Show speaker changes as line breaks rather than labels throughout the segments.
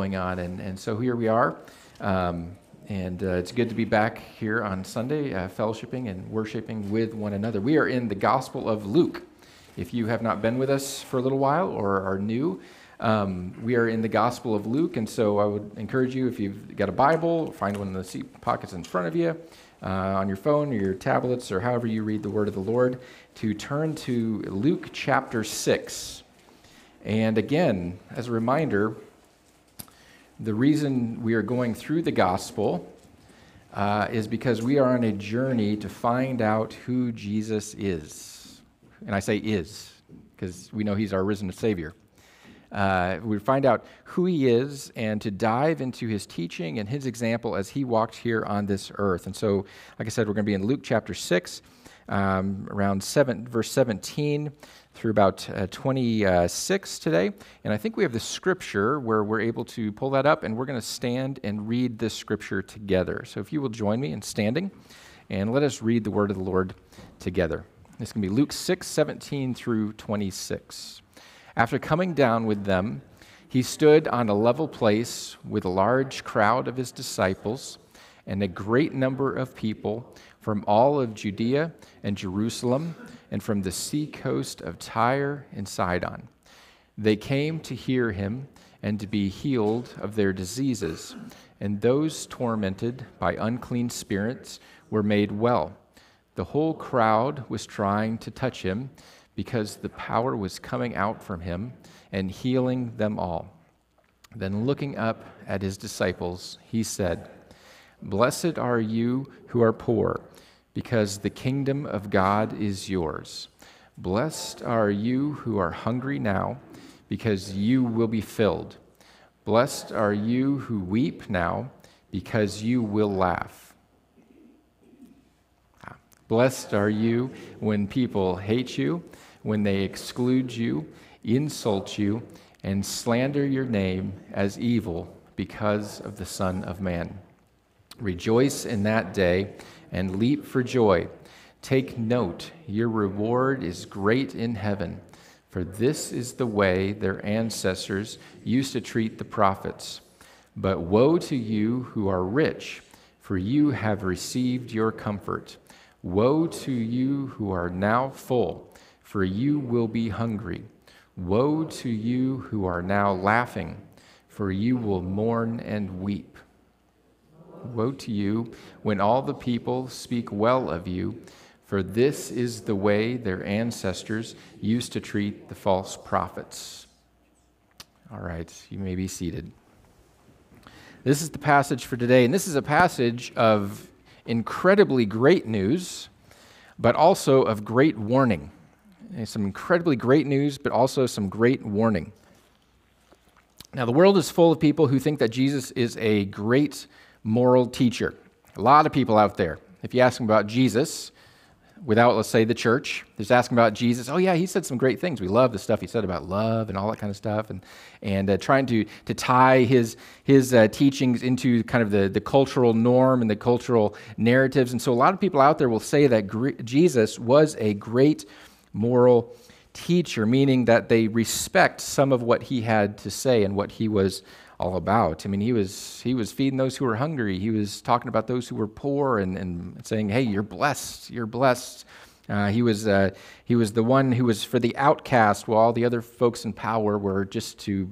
going on. And, and so here we are. Um, and uh, it's good to be back here on Sunday, uh, fellowshipping and worshiping with one another. We are in the Gospel of Luke. If you have not been with us for a little while or are new, um, we are in the Gospel of Luke. And so I would encourage you, if you've got a Bible, find one in the seat pockets in front of you, uh, on your phone or your tablets, or however you read the Word of the Lord, to turn to Luke chapter 6. And again, as a reminder, the reason we are going through the gospel uh, is because we are on a journey to find out who Jesus is. And I say is, because we know he's our risen Savior. Uh, we find out who he is and to dive into his teaching and his example as he walked here on this earth. And so, like I said, we're going to be in Luke chapter 6, um, around seven, verse 17 through about uh, 26 today. And I think we have the scripture where we're able to pull that up, and we're going to stand and read this scripture together. So if you will join me in standing, and let us read the word of the Lord together. This can be Luke 6, 17 through 26. After coming down with them, he stood on a level place with a large crowd of his disciples and a great number of people from all of Judea and Jerusalem and from the seacoast of Tyre and Sidon. They came to hear him and to be healed of their diseases, and those tormented by unclean spirits were made well. The whole crowd was trying to touch him because the power was coming out from him and healing them all. Then, looking up at his disciples, he said, Blessed are you who are poor because the kingdom of God is yours. Blessed are you who are hungry now, because you will be filled. Blessed are you who weep now, because you will laugh. Ah. Blessed are you when people hate you, when they exclude you, insult you, and slander your name as evil because of the Son of Man. Rejoice in that day and leap for joy. Take note, your reward is great in heaven, for this is the way their ancestors used to treat the prophets. But woe to you who are rich, for you have received your comfort. Woe to you who are now full, for you will be hungry. Woe to you who are now laughing, for you will mourn and weep. Woe to you when all the people speak well of you, for this is the way their ancestors used to treat the false prophets. All right, you may be seated. This is the passage for today, and this is a passage of incredibly great news, but also of great warning. Eh, some incredibly great news, but also some great warning. Now, the world is full of people who think that Jesus is a great moral teacher. A lot of people out there, if you ask them about Jesus, without, let's say, the church, just ask them about Jesus. Oh, yeah, he said some great things. We love the stuff he said about love and all that kind of stuff, and, and uh, trying to, to tie his, his uh, teachings into kind of the, the cultural norm and the cultural narratives. And so a lot of people out there will say that gr- Jesus was a great moral teacher, meaning that they respect some of what he had to say and what he was all about. I mean, he was, he was feeding those who were hungry. He was talking about those who were poor and, and saying, hey, you're blessed, you're blessed. Uh, he, was, uh, he was the one who was for the outcast, while all the other folks in power were just to,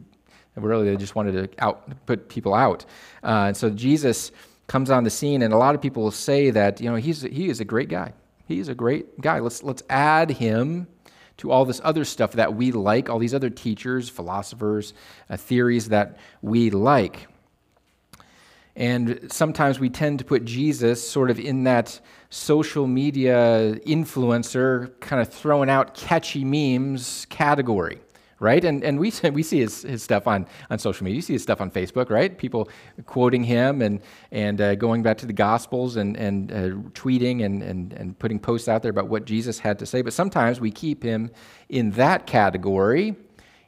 really, they just wanted to out, put people out. Uh, and so Jesus comes on the scene, and a lot of people will say that, you know, he's, he is a great guy. He's a great guy. Let's, let's add him to all this other stuff that we like, all these other teachers, philosophers, uh, theories that we like. And sometimes we tend to put Jesus sort of in that social media influencer, kind of throwing out catchy memes category right? And, and we, we see his, his stuff on, on social media. You see his stuff on Facebook, right? People quoting him and, and uh, going back to the Gospels and, and uh, tweeting and, and, and putting posts out there about what Jesus had to say. But sometimes we keep him in that category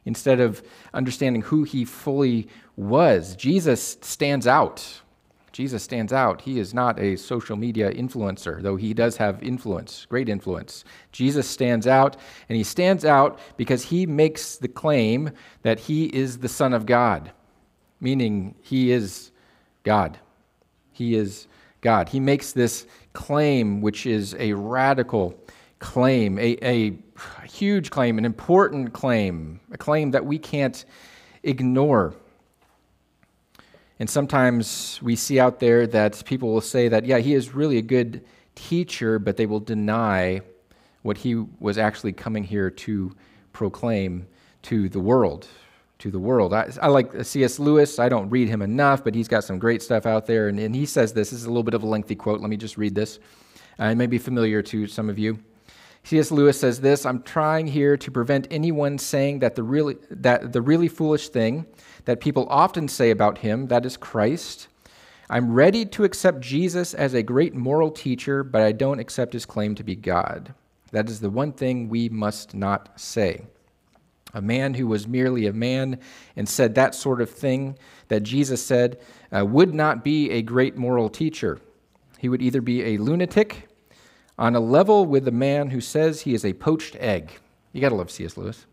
instead of understanding who he fully was. Jesus stands out Jesus stands out. He is not a social media influencer, though he does have influence, great influence. Jesus stands out, and he stands out because he makes the claim that he is the Son of God. meaning he is God. He is God. He makes this claim, which is a radical claim, a, a huge claim, an important claim, a claim that we can't ignore. And sometimes we see out there that people will say that, yeah, he is really a good teacher, but they will deny what he was actually coming here to proclaim to the world. To the world. I, I like C.S. Lewis. I don't read him enough, but he's got some great stuff out there. And, and he says this. This is a little bit of a lengthy quote. Let me just read this. Uh, it may be familiar to some of you. C.S. Lewis says this I'm trying here to prevent anyone saying that the, really, that the really foolish thing that people often say about him, that is Christ. I'm ready to accept Jesus as a great moral teacher, but I don't accept his claim to be God. That is the one thing we must not say. A man who was merely a man and said that sort of thing that Jesus said uh, would not be a great moral teacher. He would either be a lunatic on a level with the man who says he is a poached egg. You got to love C.S. Lewis,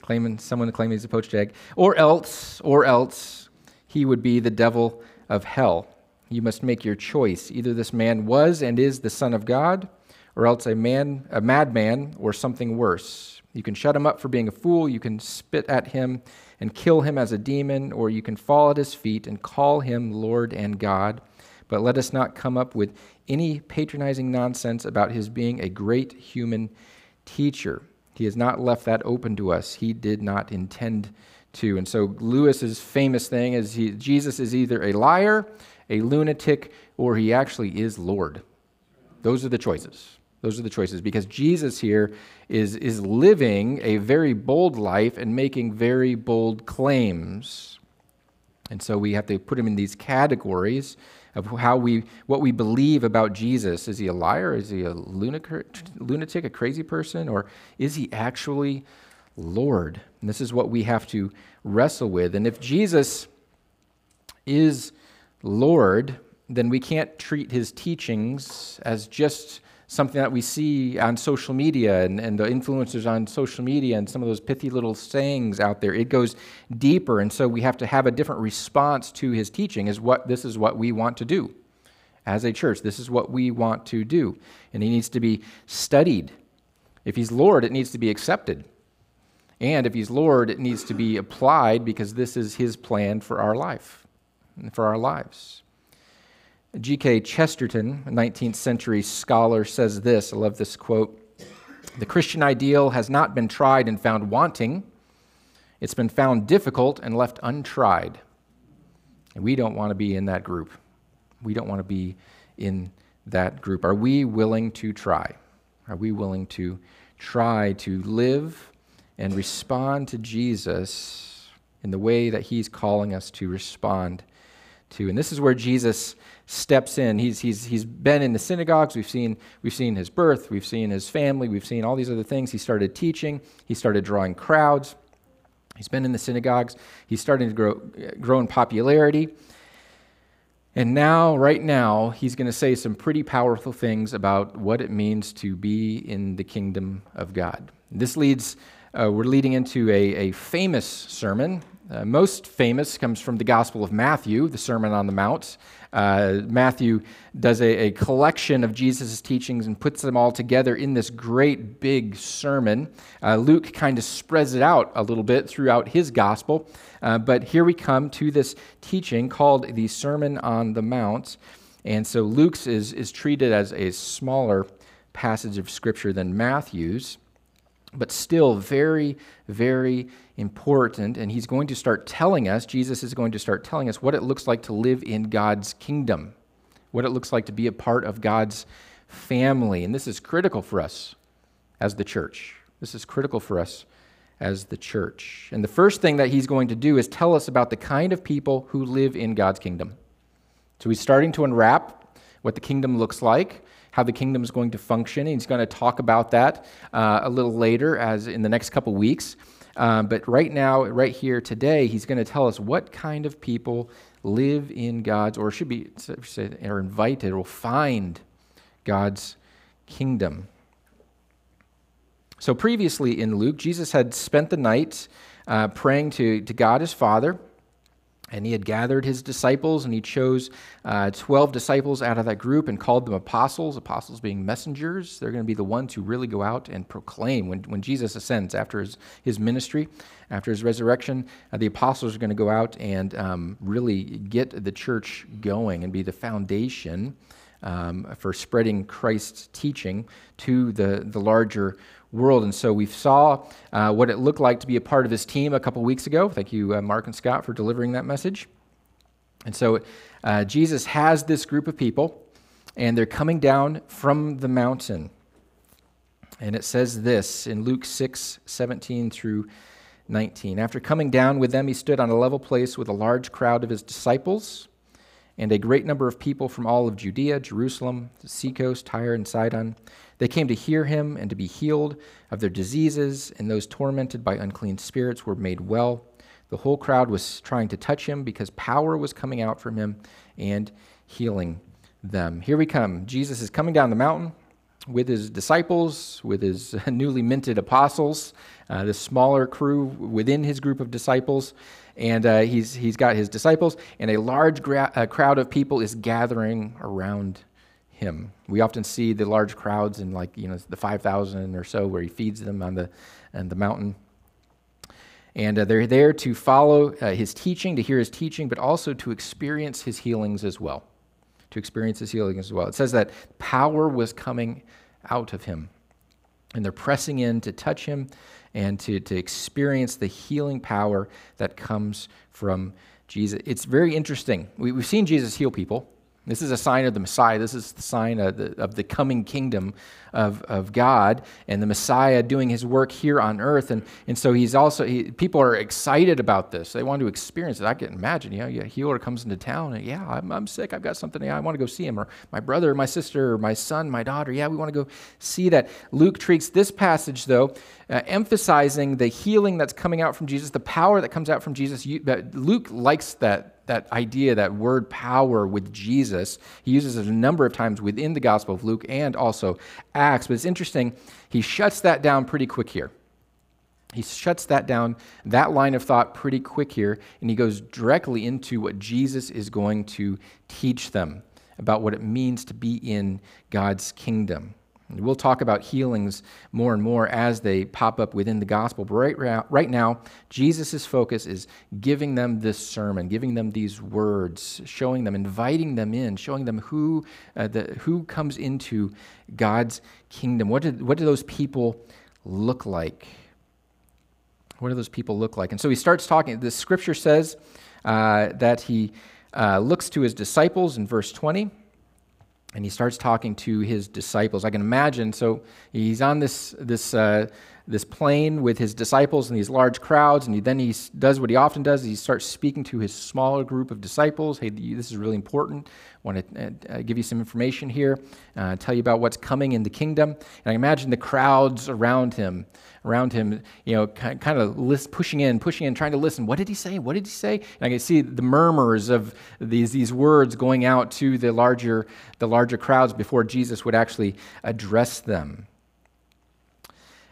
claiming someone claiming he's a poached egg, or else, or else he would be the devil of hell. You must make your choice. Either this man was and is the Son of God, or else a man, a madman, or something worse. You can shut him up for being a fool, you can spit at him and kill him as a demon, or you can fall at his feet and call him Lord and God. But let us not come up with any patronizing nonsense about his being a great human teacher. He has not left that open to us. He did not intend to. And so Lewis's famous thing is he, Jesus is either a liar, a lunatic, or he actually is Lord. Those are the choices. Those are the choices because Jesus here is, is living a very bold life and making very bold claims. And so we have to put him in these categories of how we, what we believe about Jesus. Is he a liar? Is he a lunatic, a crazy person? Or is he actually Lord? And this is what we have to wrestle with. And if Jesus is Lord, then we can't treat his teachings as just something that we see on social media and, and the influencers on social media and some of those pithy little sayings out there. It goes deeper, and so we have to have a different response to his teaching. Is what this is what we want to do as a church. This is what we want to do, and he needs to be studied. If he's Lord, it needs to be accepted. And if he's Lord, it needs to be applied because this is his plan for our life, and for our lives. G.K. Chesterton, a 19th century scholar, says this. I love this quote. The Christian ideal has not been tried and found wanting, it's been found difficult and left untried. And we don't want to be in that group. We don't want to be in that group. Are we willing to try? Are we willing to try to live and respond to Jesus in the way that he's calling us to respond And this is where Jesus steps in. He's, he's, he's been in the synagogues. We've seen, we've seen his birth. We've seen his family. We've seen all these other things. He started teaching. He started drawing crowds. He's been in the synagogues. He's starting to grow, grow in popularity. And now, right now, he's going to say some pretty powerful things about what it means to be in the kingdom of God. This leads, uh, we're leading into a, a famous sermon. Uh, most famous comes from the Gospel of Matthew, the Sermon on the Mount. Uh, Matthew does a, a collection of Jesus' teachings and puts them all together in this great big sermon. Uh, Luke kind of spreads it out a little bit throughout his gospel. Uh, but here we come to this teaching called the Sermon on the Mount. And so Luke's is, is treated as a smaller passage of Scripture than Matthew's but still very, very important. And he's going to start telling us, Jesus is going to start telling us what it looks like to live in God's kingdom, what it looks like to be a part of God's family. And this is critical for us as the church. This is critical for us as the church. And the first thing that he's going to do is tell us about the kind of people who live in God's kingdom. So he's starting to unwrap what the kingdom looks like how the kingdom is going to function. He's going to talk about that uh, a little later, as in the next couple weeks. Um, but right now, right here today, he's going to tell us what kind of people live in God's, or should be, are invited, or find God's kingdom. So previously in Luke, Jesus had spent the night uh, praying to, to God his Father And he had gathered his disciples, and he chose uh, 12 disciples out of that group and called them apostles, apostles being messengers. They're going to be the ones who really go out and proclaim. When, when Jesus ascends after his, his ministry, after his resurrection, uh, the apostles are going to go out and um, really get the church going and be the foundation um, for spreading Christ's teaching to the, the larger world. And so we saw uh, what it looked like to be a part of his team a couple weeks ago. Thank you, uh, Mark and Scott, for delivering that message. And so uh, Jesus has this group of people, and they're coming down from the mountain. And it says this in Luke 6 17 through 19. After coming down with them, he stood on a level place with a large crowd of his disciples and a great number of people from all of Judea, Jerusalem, the seacoast, Tyre, and Sidon. They came to hear him and to be healed of their diseases, and those tormented by unclean spirits were made well. The whole crowd was trying to touch him because power was coming out from him and healing them. Here we come. Jesus is coming down the mountain with his disciples, with his newly minted apostles, uh, the smaller crew within his group of disciples. And uh, he's, he's got his disciples, and a large gra- uh, crowd of people is gathering around him. We often see the large crowds in, like, you know, the 5,000 or so where he feeds them on the, on the mountain. And uh, they're there to follow uh, his teaching, to hear his teaching, but also to experience his healings as well. To experience his healings as well. It says that power was coming out of him. And they're pressing in to touch him and to, to experience the healing power that comes from Jesus. It's very interesting. We, have seen Jesus heal people. This is a sign of the Messiah. This is the sign of the, of the coming kingdom of, of God and the Messiah doing his work here on earth. And, and so he's also, he, people are excited about this. They want to experience it. I can imagine, you know, a healer comes into town and, yeah, I'm, I'm sick. I've got something. Yeah, I want to go see him. Or my brother, my sister, my son, my daughter. Yeah, we want to go see that. Luke treats this passage, though, uh, emphasizing the healing that's coming out from Jesus, the power that comes out from Jesus. You, Luke likes that that idea, that word power with Jesus. He uses it a number of times within the Gospel of Luke and also Acts. But it's interesting, he shuts that down pretty quick here. He shuts that down, that line of thought, pretty quick here, and he goes directly into what Jesus is going to teach them about what it means to be in God's kingdom. We'll talk about healings more and more as they pop up within the gospel. But right, right now, Jesus' focus is giving them this sermon, giving them these words, showing them, inviting them in, showing them who, uh, the, who comes into God's kingdom. What, did, what do those people look like? What do those people look like? And so he starts talking. The scripture says uh, that he uh, looks to his disciples in verse 20 and he starts talking to his disciples. I can imagine. So he's on this this uh, this plain with his disciples and these large crowds, and he, then he does what he often does. He starts speaking to his smaller group of disciples. Hey, this is really important. I want to uh, give you some information here, uh, tell you about what's coming in the kingdom. And I imagine the crowds around him, around him, you know, kind of list, pushing in, pushing in, trying to listen. What did he say? What did he say? And I can see the murmurs of these, these words going out to the larger, the larger crowds before Jesus would actually address them.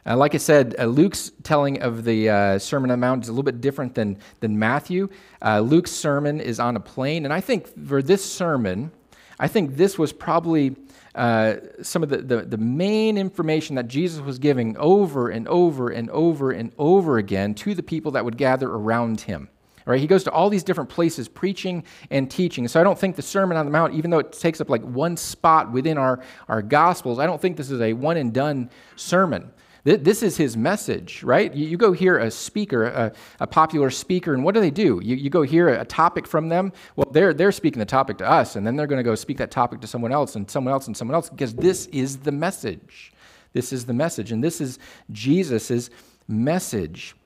Uh, like I said, uh, Luke's telling of the uh, Sermon on the Mount is a little bit different than, than Matthew. Uh, Luke's sermon is on a plain, and I think for this sermon, I think this was probably uh, some of the, the, the, main information that Jesus was giving over and over and over and over again to the people that would gather around him. Right? He goes to all these different places preaching and teaching. So I don't think the Sermon on the Mount, even though it takes up like one spot within our, our Gospels, I don't think this is a one and done sermon. This is his message, right? You, go hear a speaker, a, a, popular speaker, and what do they do? You, you go hear a topic from them. Well, they're, they're speaking the topic to us, and then they're going to go speak that topic to someone else, and someone else, and someone else, because this is the message. This is the message, and this is Jesus' message.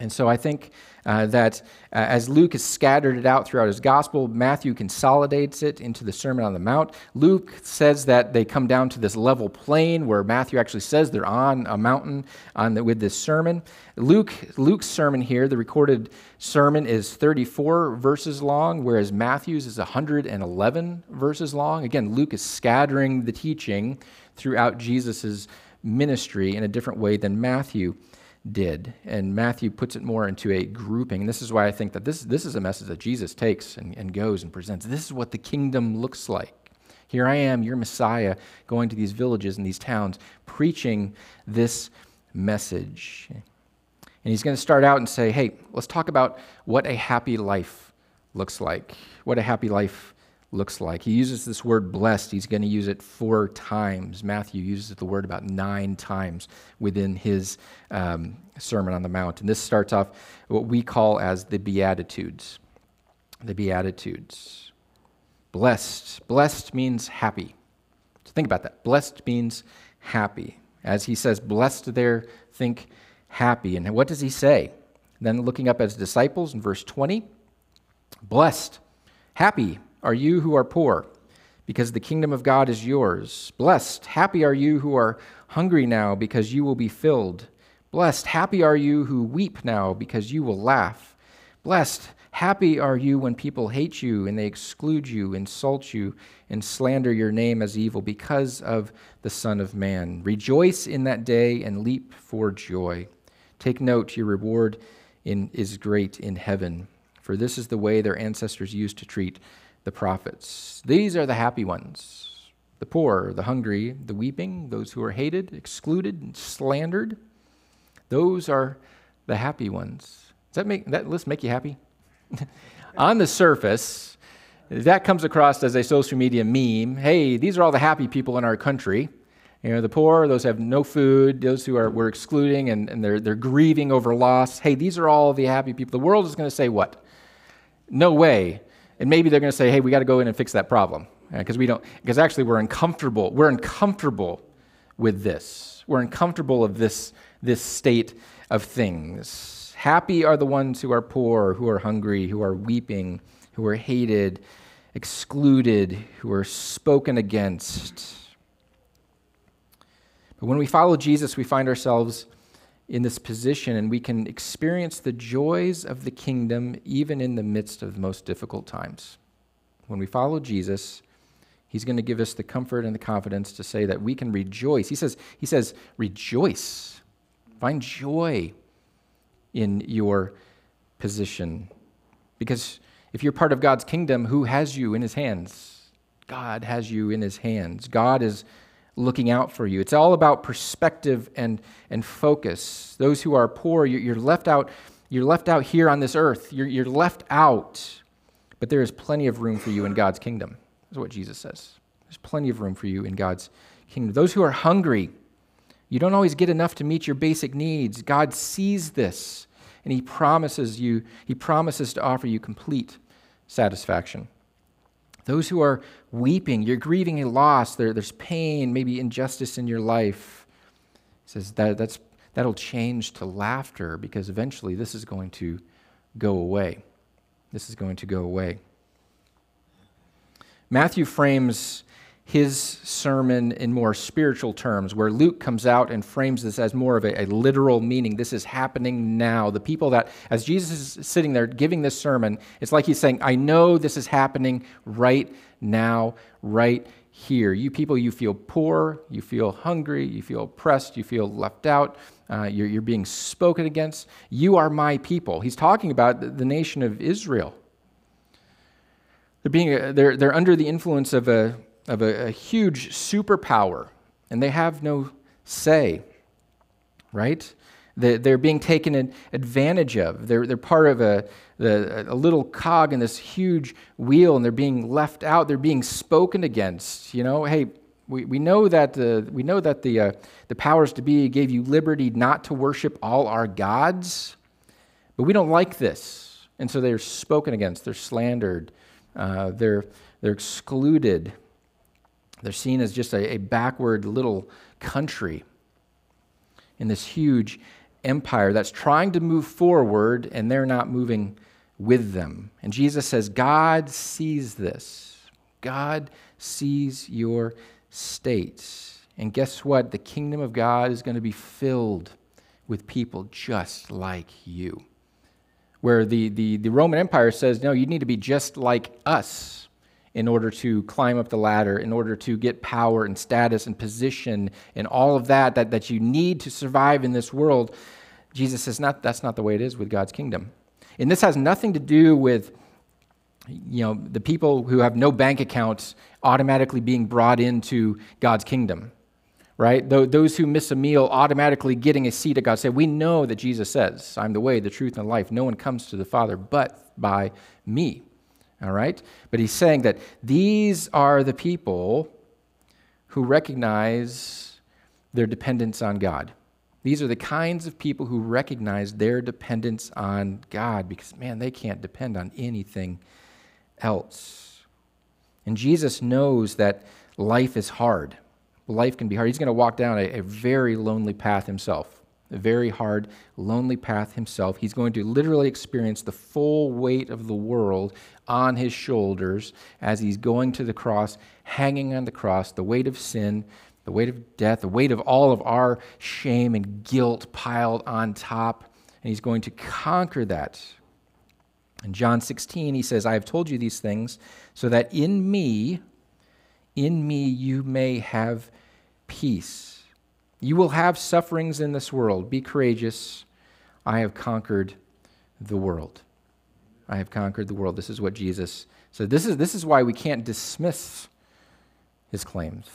And so I think uh, that uh, as Luke has scattered it out throughout his gospel, Matthew consolidates it into the Sermon on the Mount. Luke says that they come down to this level plain where Matthew actually says they're on a mountain on the, with this sermon. Luke, Luke's sermon here, the recorded sermon, is 34 verses long, whereas Matthew's is 111 verses long. Again, Luke is scattering the teaching throughout Jesus' ministry in a different way than Matthew did. And Matthew puts it more into a grouping. And this is why I think that this, this is a message that Jesus takes and, and goes and presents. This is what the kingdom looks like. Here I am, your Messiah, going to these villages and these towns, preaching this message. And he's going to start out and say, hey, let's talk about what a happy life looks like. What a happy life looks like. He uses this word blessed. He's going to use it four times. Matthew uses the word about nine times within his um, Sermon on the Mount. And this starts off what we call as the Beatitudes. The Beatitudes. Blessed. Blessed means happy. So think about that. Blessed means happy. As he says, blessed there, think happy. And what does he say? Then looking up at his disciples in verse 20 Blessed, happy are you who are poor, because the kingdom of God is yours. Blessed, happy are you who are hungry now, because you will be filled. Blessed, happy are you who weep now, because you will laugh. Blessed, happy are you when people hate you and they exclude you, insult you, and slander your name as evil because of the Son of Man. Rejoice in that day and leap for joy. Take note, your reward in, is great in heaven, for this is the way their ancestors used to treat the prophets. These are the happy ones the poor, the hungry, the weeping, those who are hated, excluded, and slandered. Those are the happy ones. Does that make that list make you happy? On the surface, that comes across as a social media meme. Hey, these are all the happy people in our country. You know, the poor, those who have no food, those who are we're excluding and, and they're, they're grieving over loss. Hey, these are all the happy people. The world is going to say what? No way. And maybe they're going to say, hey, we got to go in and fix that problem. Uh, because we don't, because actually we're uncomfortable. We're uncomfortable with this. We're uncomfortable of this, this state of things. Happy are the ones who are poor, who are hungry, who are weeping, who are hated, excluded, who are spoken against but when we follow Jesus, we find ourselves in this position and we can experience the joys of the kingdom even in the midst of the most difficult times. When we follow Jesus, he's going to give us the comfort and the confidence to say that we can rejoice. He says, he says rejoice. Find joy in your position. Because if you're part of God's kingdom, who has you in his hands? God has you in his hands. God is looking out for you. It's all about perspective and, and focus. Those who are poor, you're left out, you're left out here on this earth. You're, you're left out. But there is plenty of room for you in God's kingdom. That's what Jesus says. There's plenty of room for you in God's kingdom. Those who are hungry, you don't always get enough to meet your basic needs. God sees this, and He promises you, He promises to offer you complete satisfaction. Those who are weeping, you're grieving a loss, there, there's pain, maybe injustice in your life. He says that, that's, that'll change to laughter because eventually this is going to go away. This is going to go away. Matthew frames his sermon in more spiritual terms, where Luke comes out and frames this as more of a, a, literal meaning. This is happening now. The people that, as Jesus is sitting there giving this sermon, it's like he's saying, I know this is happening right now, right here. You people, you feel poor, you feel hungry, you feel oppressed, you feel left out, uh, you're, you're being spoken against. You are my people. He's talking about the, the nation of Israel. They're, being, they're, they're under the influence of a of a, a huge superpower, and they have no say, right? They're being taken advantage of. They're, they're part of a, a little cog in this huge wheel, and they're being left out. They're being spoken against. You know, hey, we, we know that, the, we know that the, uh, the powers to be gave you liberty not to worship all our gods, but we don't like this. And so they're spoken against, they're slandered, uh, they're, they're excluded. They're seen as just a, a backward little country in this huge empire that's trying to move forward and they're not moving with them. And Jesus says, God sees this. God sees your states. And guess what? The kingdom of God is going to be filled with people just like you. Where the, the, the Roman Empire says, no, you need to be just like us in order to climb up the ladder, in order to get power and status and position and all of that, that that you need to survive in this world. Jesus says not, that's not the way it is with God's kingdom. And this has nothing to do with you know, the people who have no bank accounts automatically being brought into God's kingdom, right? Those who miss a meal automatically getting a seat at God. Say, we know that Jesus says, I'm the way, the truth, and the life. No one comes to the Father but by me, all right? But he's saying that these are the people who recognize their dependence on God. These are the kinds of people who recognize their dependence on God because, man, they can't depend on anything else. And Jesus knows that life is hard. Life can be hard. He's going to walk down a, a very lonely path himself, a very hard, lonely path himself. He's going to literally experience the full weight of the world on his shoulders as he's going to the cross, hanging on the cross, the weight of sin, the weight of death, the weight of all of our shame and guilt piled on top. And he's going to conquer that in John 16, he says, I have told you these things so that in me, in me, you may have peace. You will have sufferings in this world. Be courageous. I have conquered the world. I have conquered the world. This is what Jesus said. This is, this is why we can't dismiss his claims.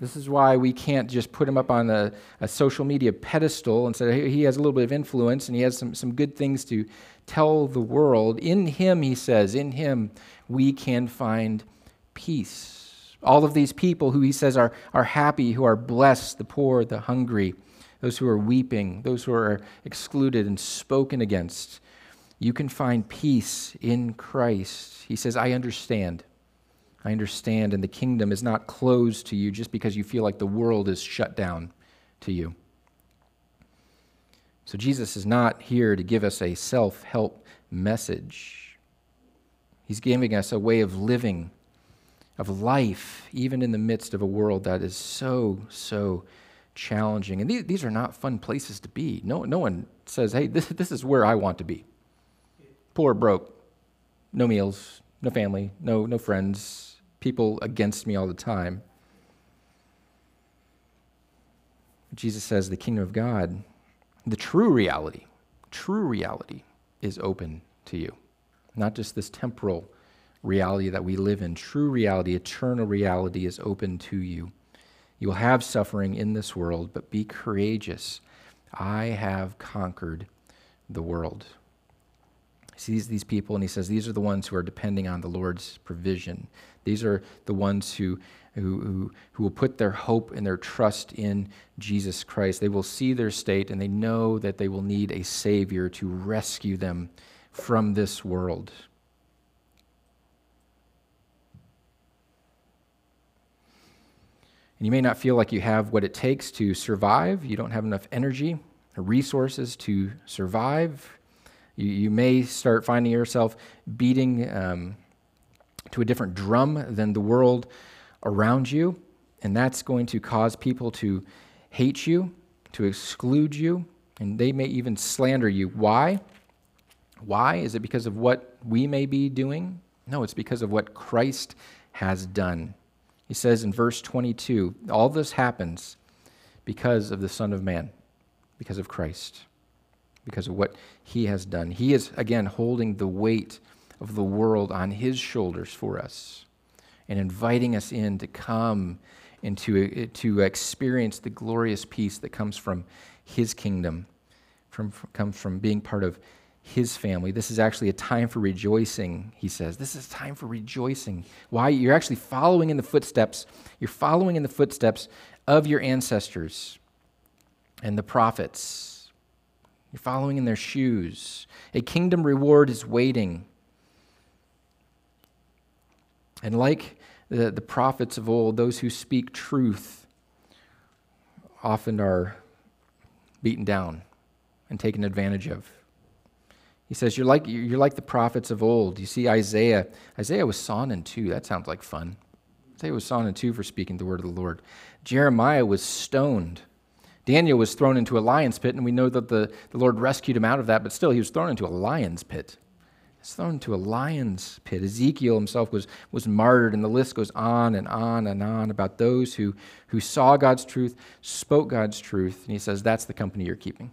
This is why we can't just put him up on a, a social media pedestal and say he has a little bit of influence and he has some, some good things to tell the world. In him, he says, in him we can find peace. All of these people who he says are, are happy, who are blessed, the poor, the hungry, those who are weeping, those who are excluded and spoken against, you can find peace in Christ. He says, I understand. I understand, and the kingdom is not closed to you just because you feel like the world is shut down to you. So, Jesus is not here to give us a self help message. He's giving us a way of living, of life, even in the midst of a world that is so, so challenging. And these, these are not fun places to be. No, no one says, hey, this, this is where I want to be. Poor, broke, no meals, no family, no, no friends, people against me all the time. Jesus says the kingdom of God, the true reality, true reality is open to you. Not just this temporal reality that we live in. True reality, eternal reality is open to you. You will have suffering in this world, but be courageous. I have conquered the world. He sees these people and he says, These are the ones who are depending on the Lord's provision. These are the ones who, who, who, who will put their hope and their trust in Jesus Christ. They will see their state and they know that they will need a Savior to rescue them from this world. And you may not feel like you have what it takes to survive. You don't have enough energy or resources to survive. You, you may start finding yourself beating um, to a different drum than the world around you, and that's going to cause people to hate you, to exclude you, and they may even slander you. Why? Why? Is it because of what we may be doing? No, it's because of what Christ has done. He says in verse 22 all this happens because of the Son of Man, because of Christ, because of what he has done. He is, again, holding the weight of the world on his shoulders for us and inviting us in to come and to, to experience the glorious peace that comes from his kingdom, from, comes from being part of his family. This is actually a time for rejoicing, he says. This is time for rejoicing. Why? You're actually following in the footsteps. You're following in the footsteps of your ancestors and the prophets. You're following in their shoes. A kingdom reward is waiting. And like the, the prophets of old, those who speak truth often are beaten down and taken advantage of. He says, You're like, you're like the prophets of old. You see, Isaiah. Isaiah was sawn in two. That sounds like fun. Isaiah was sawn in two for speaking the word of the Lord. Jeremiah was stoned. Daniel was thrown into a lion's pit, and we know that the, the Lord rescued him out of that, but still, he was thrown into a lion's pit. He's thrown into a lion's pit. Ezekiel himself was, was martyred, and the list goes on and on and on about those who, who saw God's truth, spoke God's truth, and he says, That's the company you're keeping.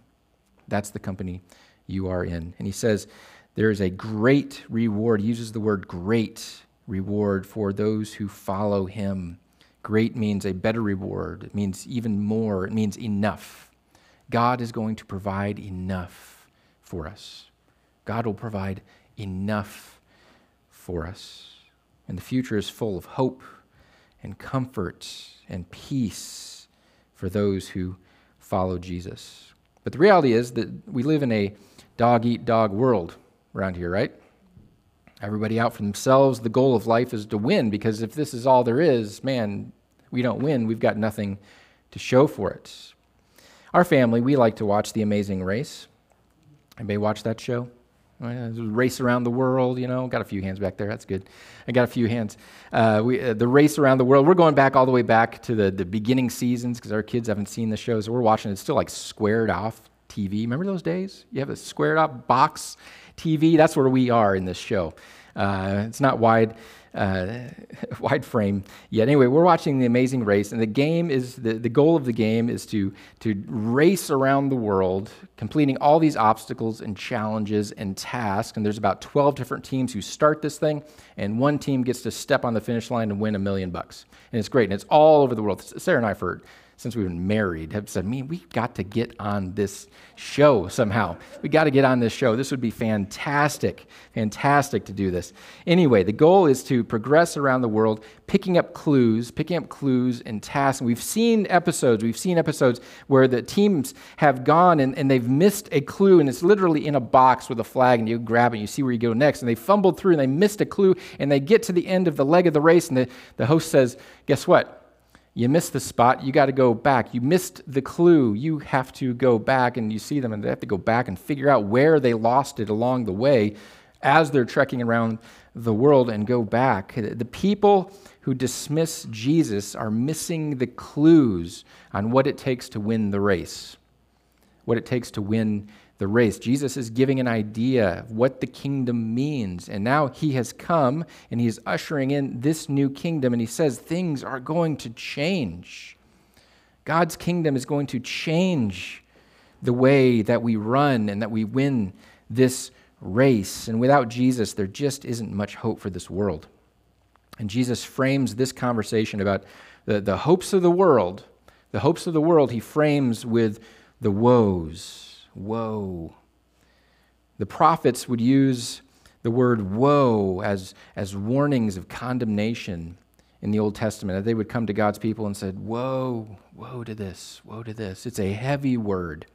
That's the company you are in. And he says, there is a great reward. He uses the word great reward for those who follow him. Great means a better reward, it means even more, it means enough. God is going to provide enough for us. God will provide enough for us. And the future is full of hope and comfort and peace for those who follow Jesus. But the reality is that we live in a dog eat dog world around here, right? Everybody out for themselves. The goal of life is to win because if this is all there is, man, we don't win. We've got nothing to show for it. Our family, we like to watch The Amazing Race. Anybody watch that show? race around the world, you know. Got a few hands back there. That's good. I got a few hands. Uh, we, uh, the race around the world. We're going back all the way back to the, the beginning seasons because our kids haven't seen the show, so we're watching. It's still like squared off TV. Remember those days? You have a squared off box TV. That's where we are in this show. Uh, it's not wide uh, wide frame yet. Anyway, we're watching The Amazing Race, and the game is the, the goal of the game is to, to race around the world, completing all these obstacles and challenges and tasks. And there's about 12 different teams who start this thing, and one team gets to step on the finish line and win a million bucks. And it's great, and it's all over the world. Sarah and I, for since we've been married, have said, "Me, we've got to get on this show somehow. We got to get on this show. This would be fantastic, fantastic to do this." Anyway, the goal is to progress around the world, picking up clues, picking up clues and tasks. And we've seen episodes. We've seen episodes where the teams have gone and, and they've missed a clue, and it's literally in a box with a flag, and you grab it, and you see where you go next. And they fumbled through, and they missed a clue, and they get to the end of the leg of the race, and the, the host says, "Guess what?" You missed the spot, you got to go back. You missed the clue, you have to go back and you see them and they have to go back and figure out where they lost it along the way as they're trekking around the world and go back. The people who dismiss Jesus are missing the clues on what it takes to win the race, what it takes to win the race. Jesus is giving an idea of what the kingdom means. And now he has come and he is ushering in this new kingdom. And he says things are going to change. God's kingdom is going to change the way that we run and that we win this race. And without Jesus, there just isn't much hope for this world. And Jesus frames this conversation about the, the hopes of the world, the hopes of the world, he frames with the woes woe. The prophets would use the word woe as, as warnings of condemnation in the Old Testament. They would come to God's people and said, Woe, woe to this, woe to this. It's a heavy word.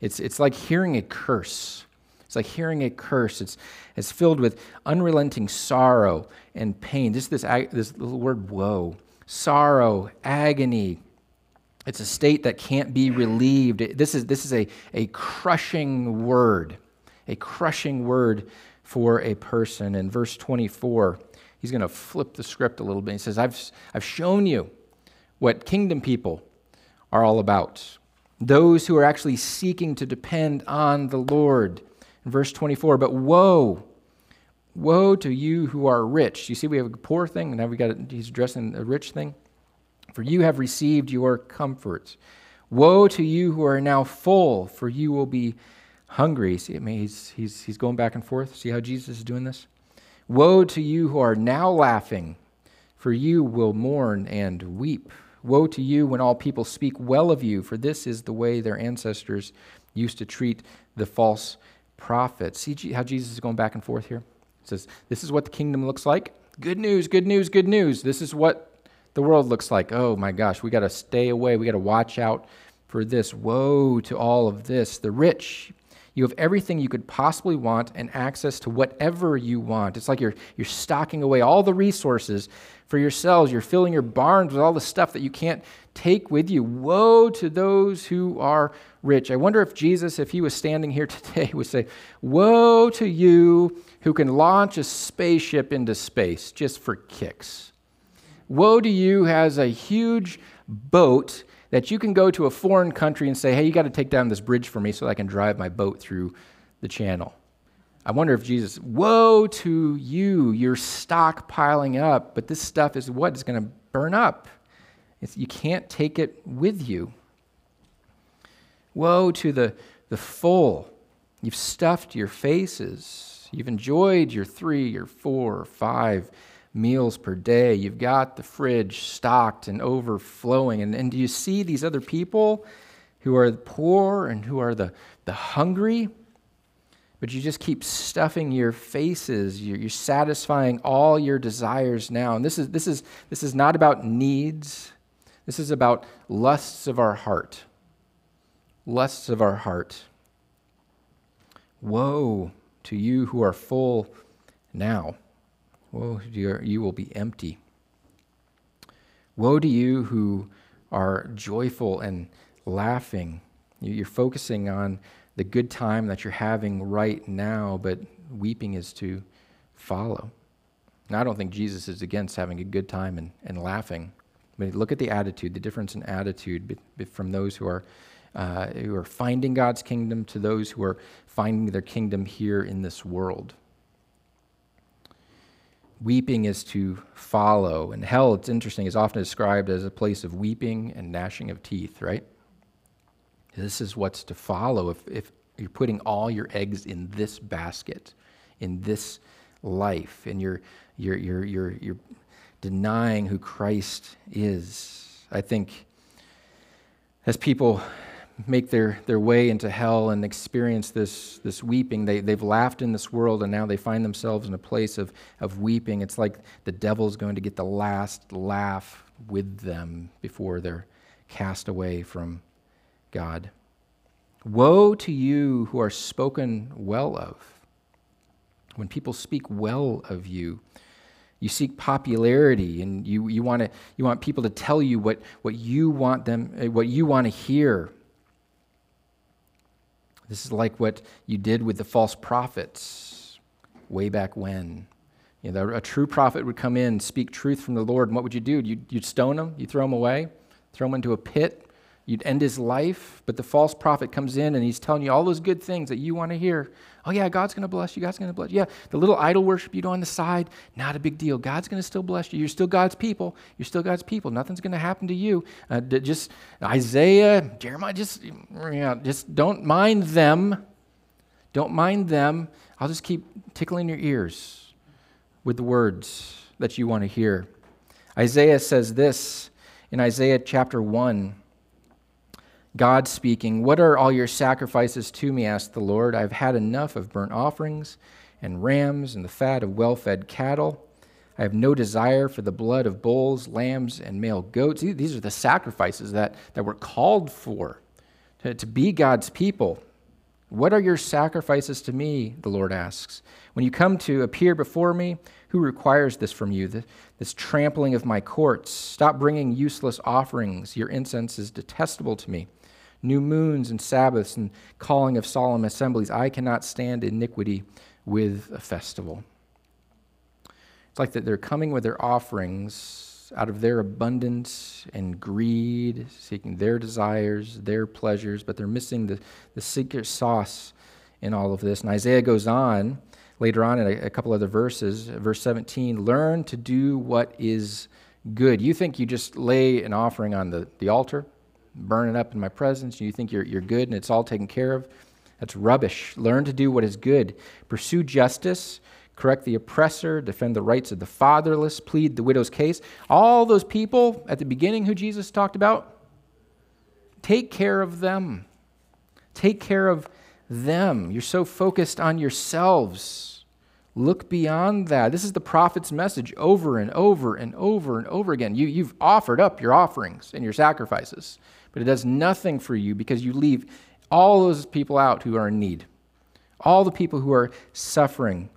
It's, it's like hearing a curse. It's like hearing a curse. It's, it's filled with unrelenting sorrow and pain. Just this, this little word, woe. Sorrow, agony, it's a state that can't be relieved. This is, this is a, a crushing word, a crushing word for a person. In verse 24, he's going to flip the script a little bit. He says, I've, I've shown you what kingdom people are all about. Those who are actually seeking to depend on the Lord. In verse 24, but woe, woe to you who are rich. You see, we have a poor thing, and now we got he's addressing a rich thing for you have received your comfort. Woe to you who are now full, for you will be hungry. See, I mean, he's, he's, he's going back and forth. See how Jesus is doing this? Woe to you who are now laughing, for you will mourn and weep. Woe to you when all people speak well of you, for this is the way their ancestors used to treat the false prophets. See how Jesus is going back and forth here? He says, This is what the kingdom looks like. Good news, good news, good news. This is what the world looks like, oh my gosh, we got to stay away. We got to watch out for this. Woe to all of this. The rich, you have everything you could possibly want and access to whatever you want. It's like you're, you're stocking away all the resources for yourselves. You're filling your barns with all the stuff that you can't take with you. Woe to those who are rich. I wonder if Jesus, if he was standing here today, would say, Woe to you who can launch a spaceship into space just for kicks. Woe to you has a huge boat that you can go to a foreign country and say, hey, you got to take down this bridge for me so I can drive my boat through the channel. I wonder if Jesus, woe to you, you're stockpiling up, but this stuff is what is going to burn up. It's, you can't take it with you. Woe to the the full. You've stuffed your faces. You've enjoyed your three your four or five meals per day. You've got the fridge stocked and overflowing. And, and do you see these other people who are poor and who are the, the hungry? But you just keep stuffing your faces. You're, you're satisfying all your desires now. And this is, this, is, this is not about needs, this is about lusts of our heart. Lusts of our heart. Woe to you who are full now. Woe you, you will be empty. Woe to you who are joyful and laughing. You're focusing on the good time that you're having right now, but weeping is to follow. Now, I don't think Jesus is against having a good time and, and laughing. But look at the attitude, the difference in attitude from those who are, uh, who are finding God's kingdom to those who are finding their kingdom here in this world. Weeping is to follow. And hell, it's interesting, is often described as a place of weeping and gnashing of teeth, right? This is what's to follow if, if you're putting all your eggs in this basket, in this life, and you're, you're, you're, you're, you're denying who Christ is. I think as people make their, their way into hell and experience this, this weeping. They, they've laughed in this world and now they find themselves in a place of, of weeping. It's like the devil's going to get the last laugh with them before they're cast away from God. Woe to you who are spoken well of. When people speak well of you, you seek popularity and you, you, wanna, you want people to tell you what, what you want them eh, what you want to hear this is like what you did with the false prophets way back when. You know, a true prophet would come in, speak truth from the Lord, and what would you do? You'd, you'd stone him, you'd throw him away, throw him into a pit, you'd end his life. But the false prophet comes in and he's telling you all those good things that you want to hear. Oh, yeah, God's going to bless you. God's going to bless you. Yeah, the little idol worship you do on the side, not a big deal. God's going to still bless you. You're still God's people. You're still God's people. Nothing's going to happen to you. Uh, just Isaiah, Jeremiah, just, you know, just don't mind them. Don't mind them. I'll just keep tickling your ears with the words that you want to hear. Isaiah says this in Isaiah chapter 1. God speaking, What are all your sacrifices to me? asked the Lord. I've had enough of burnt offerings and rams and the fat of well fed cattle. I have no desire for the blood of bulls, lambs, and male goats. These are the sacrifices that, that were called for to, to be God's people. What are your sacrifices to me? The Lord asks. When you come to appear before me, who requires this from you? This trampling of my courts. Stop bringing useless offerings. Your incense is detestable to me new moons and Sabbaths and calling of solemn assemblies. I cannot stand iniquity with a festival. It's like that they're coming with their offerings out of their abundance and greed, seeking their desires, their pleasures, but they're missing the, the secret sauce in all of this. And Isaiah goes on later on in a, a couple other verses, verse 17 learn to do what is good. You think you just lay an offering on the, the altar? Burn it up in my presence, and you think you're, you're good and it's all taken care of. That's rubbish. Learn to do what is good. Pursue justice, correct the oppressor, defend the rights of the fatherless, plead the widow's case. All those people at the beginning who Jesus talked about, take care of them. Take care of them. You're so focused on yourselves. Look beyond that. This is the prophet's message over and over and over and over again. You, you've offered up your offerings and your sacrifices but it does nothing for you because you leave all those people out who are in need. All the people who are suffering,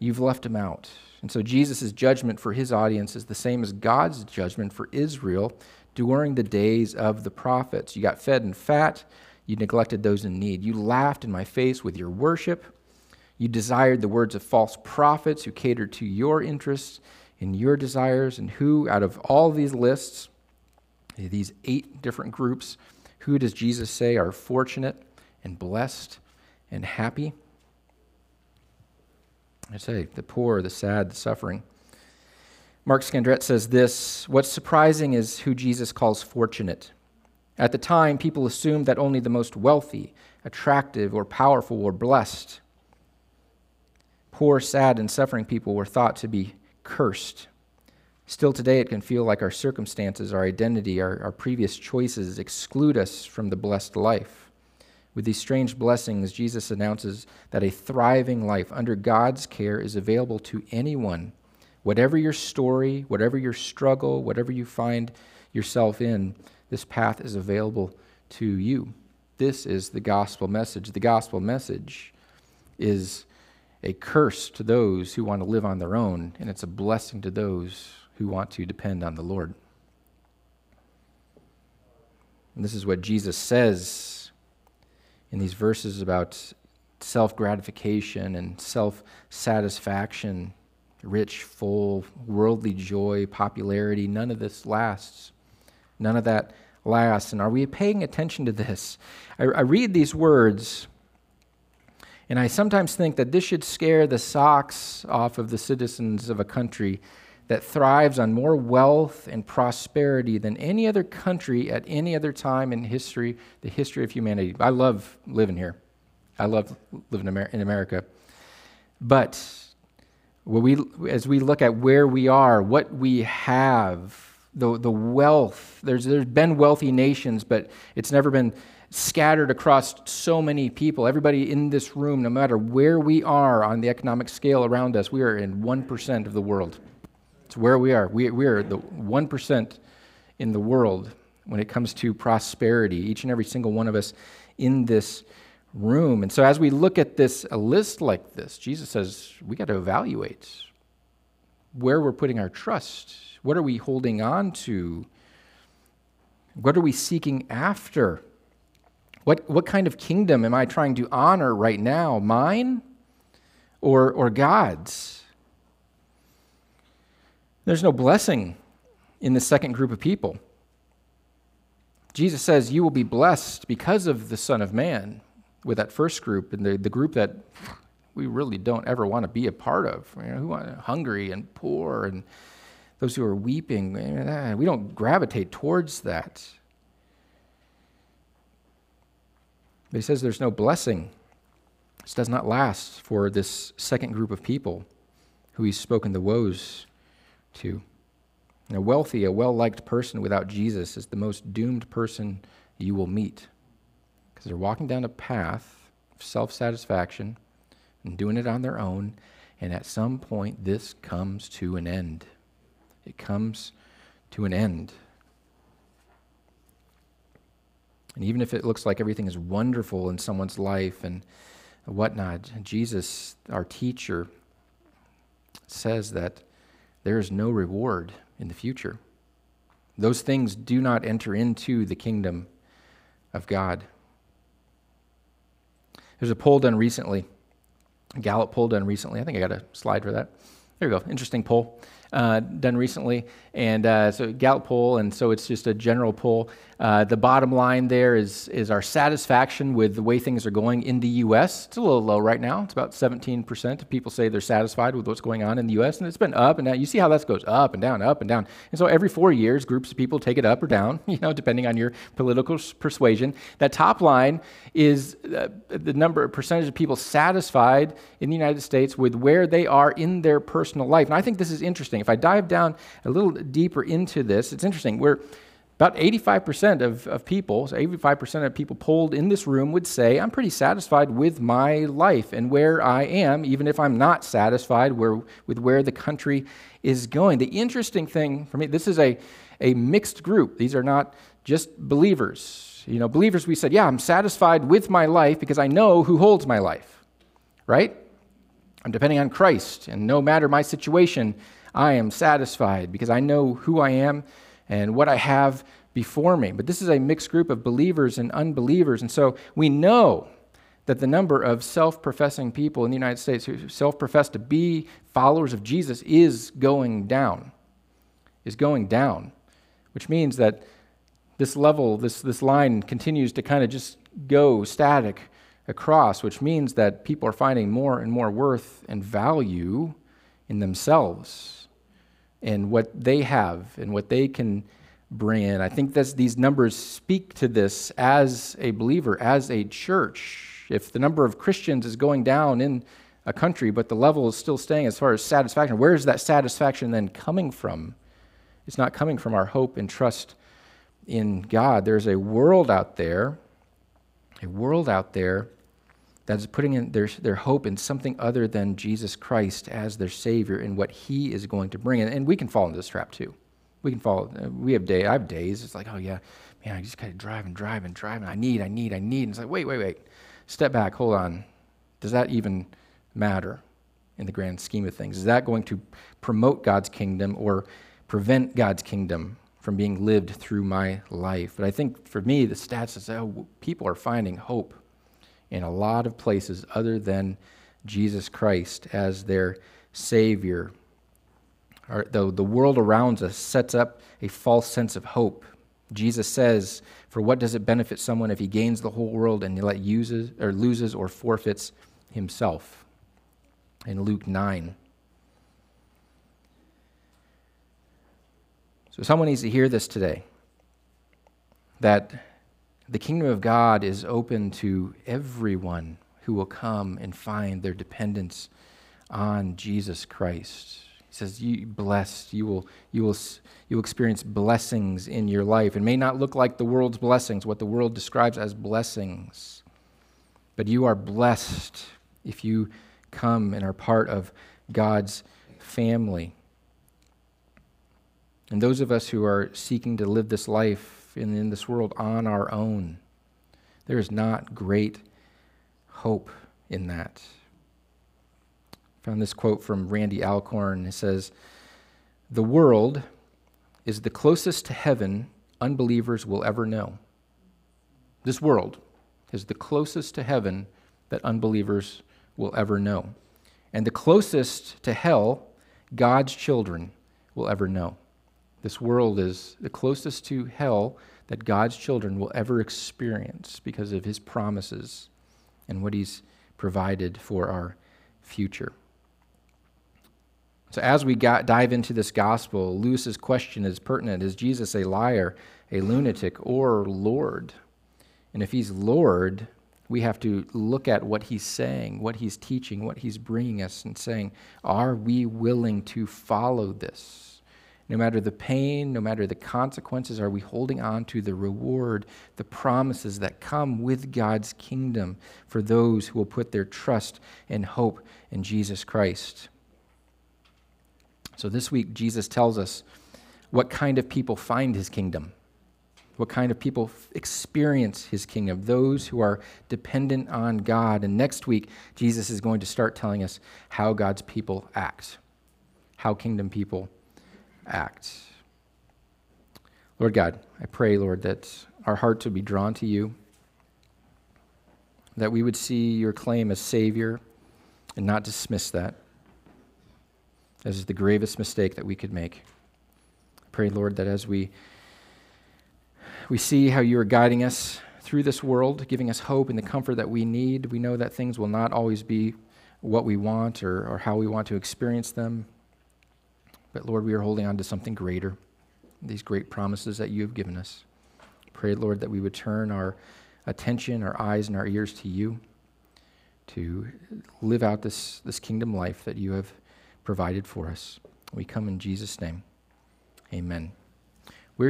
you've left them out. And so Jesus' judgment for his audience is the same as God's judgment for Israel during the days of the prophets. You got fed and fat, you neglected those in need. You laughed in my face with your worship. You desired the words of false prophets who catered to your interests and your desires, and who, out of all these lists, these eight different groups, who does Jesus say are fortunate and blessed and happy? I say the poor, the sad, the suffering. Mark Scandrette says this What's surprising is who Jesus calls fortunate.
At the time, people assumed that only the most wealthy, attractive, or powerful were blessed. Poor, sad, and suffering people were thought to be cursed. Still today, it can feel like our circumstances, our identity, our, our previous choices exclude us from the blessed life. With these strange blessings, Jesus announces that a thriving life under God's care is available to anyone. Whatever your story, whatever your struggle, whatever you find yourself in, this path is available to you. This is the gospel message. The gospel message is a curse to those who want to live on their own, and it's a blessing to those who want to depend on the Lord. And this is what Jesus says in these verses about self gratification and self satisfaction, rich, full, worldly joy, popularity. None of this lasts. None of that lasts. And are we paying attention to this? I, I read these words and I sometimes think that this should scare the socks off of the citizens of a country that thrives on more wealth and prosperity than any other country at any other time in history, the history of humanity. I love living here. I love living in America. But we, as we look at where we are, what we have, the, the wealth, there's, there's been wealthy nations, but it's never been scattered across so many people. Everybody in this room, no matter where we are on the economic scale around us, we are in 1% of the world. It's where we are. We, we are the 1% in the world when it comes to prosperity, each and every single one of us in this room. And so, as we look at this, a list like this, Jesus says we got to evaluate where we're putting our trust. What are we holding on to? What are we seeking after? What, what kind of kingdom am I trying to honor right now? Mine or, or God's? There's no blessing in the second group of people. Jesus says, You will be blessed because of the Son of Man, with that first group, and the, the group that we really don't ever want to be a part of. You know, who are hungry and poor and those who are weeping. Eh, we don't gravitate towards that. But he says there's no blessing. This does not last for this second group of people who he's spoken the woes to. A wealthy, a well liked person without Jesus is the most doomed person you will meet because they're walking down a path of self satisfaction and doing it on their own. And at some point, this comes to an end. It comes to an end. And even if it looks like everything is wonderful in someone's life and whatnot, Jesus, our teacher, says that there is no reward in the future. Those things do not enter into the kingdom of God. There's a poll done recently, a Gallup poll done recently. I think I got a slide for that. There you go. Interesting poll uh, done recently. And uh, so Gallup poll, and so it's just a general poll. Uh, the bottom line there is, is our satisfaction with the way things are going in the U.S. It's a little low right now. It's about 17% of people say they're satisfied with what's going on in the U.S., and it's been up and down. You see how that goes up and down, up and down. And so every four years, groups of people take it up or down, you know, depending on your political persuasion. That top line is uh, the number, percentage of people satisfied in the United States with where they are in their personal life. And I think this is interesting. If I dive down a little deeper into this, it's interesting. We're about 85% of, of people, so 85% of people polled in this room would say, I'm pretty satisfied with my life and where I am, even if I'm not satisfied where, with where the country is going. The interesting thing for me, this is a, a mixed group. These are not just believers. You know, believers, we said, yeah, I'm satisfied with my life because I know who holds my life, right? I'm depending on Christ, and no matter my situation, I am satisfied because I know who I am and what I have before me. But this is a mixed group of believers and unbelievers. And so we know that the number of self professing people in the United States who self profess to be followers of Jesus is going down. Is going down, which means that this level, this, this line continues to kind of just go static across, which means that people are finding more and more worth and value in themselves and what they have and what they can bring in. I think that these numbers speak to this as a believer, as a church. If the number of Christians is going down in a country, but the level is still staying as far as satisfaction, where is that satisfaction then coming from? It's not coming from our hope and trust in God. There's a world out there, a world out there that is putting in their, their hope in something other than Jesus Christ as their Savior and what He is going to bring. And, and we can fall into this trap too. We can fall. Uh, we have days. I have days. It's like, oh yeah, man, I just got to drive and drive and drive. And I need, I need, I need. And it's like, wait, wait, wait. Step back. Hold on. Does that even matter in the grand scheme of things? Is that going to promote God's kingdom or prevent God's kingdom from being lived through my life? But I think for me, the stats is oh, people are finding hope in a lot of places other than Jesus Christ as their Savior or the, the world around us sets up a false sense of hope. Jesus says, For what does it benefit someone if he gains the whole world and yet uses or loses or forfeits himself? In Luke 9. So someone needs to hear this today that the kingdom of God is open to everyone who will come and find their dependence on Jesus Christ. He says, "You blessed, you will, you will, you will experience blessings in your life. It may not look like the world's blessings, what the world describes as blessings, but you are blessed if you come and are part of God's family. And those of us who are seeking to live this life in, this world on our own, there is not great hope in that I found this quote from Randy Alcorn. It says, The world is the closest to heaven unbelievers will ever know. This world is the closest to heaven that unbelievers will ever know. And the closest to hell God's children will ever know. This world is the closest to hell that God's children will ever experience because of his promises and what he's provided for our future. So, as we got, dive into this gospel, Lewis's question is pertinent Is Jesus a liar, a lunatic, or Lord? And if he's Lord, we have to look at what he's saying, what he's teaching, what he's bringing us, and saying, Are we willing to follow this? No matter the pain, no matter the consequences, are we holding on to the reward, the promises that come with God's kingdom for those who will put their trust and hope in Jesus Christ? So this week, Jesus tells us what kind of people find his kingdom, what kind of people experience his kingdom, those who are dependent on God. And next week, Jesus is going to start telling us how God's people act, how kingdom people act. Lord God, I pray, Lord, that our hearts would be drawn to you, that we would see your claim as Savior and not dismiss that. as the gravest mistake that we could make. I pray, Lord, that as we, we see how you are guiding us through this world, giving us hope and the comfort that we need, we know that things will not always be what we want or, or how we want to experience them. But Lord, we are holding on to something greater, these great promises that you have given us. Pray, Lord, that we would turn our attention, our eyes, and our ears to you to live out this, this kingdom life that you have provided for us. We come in Jesus' name. Amen.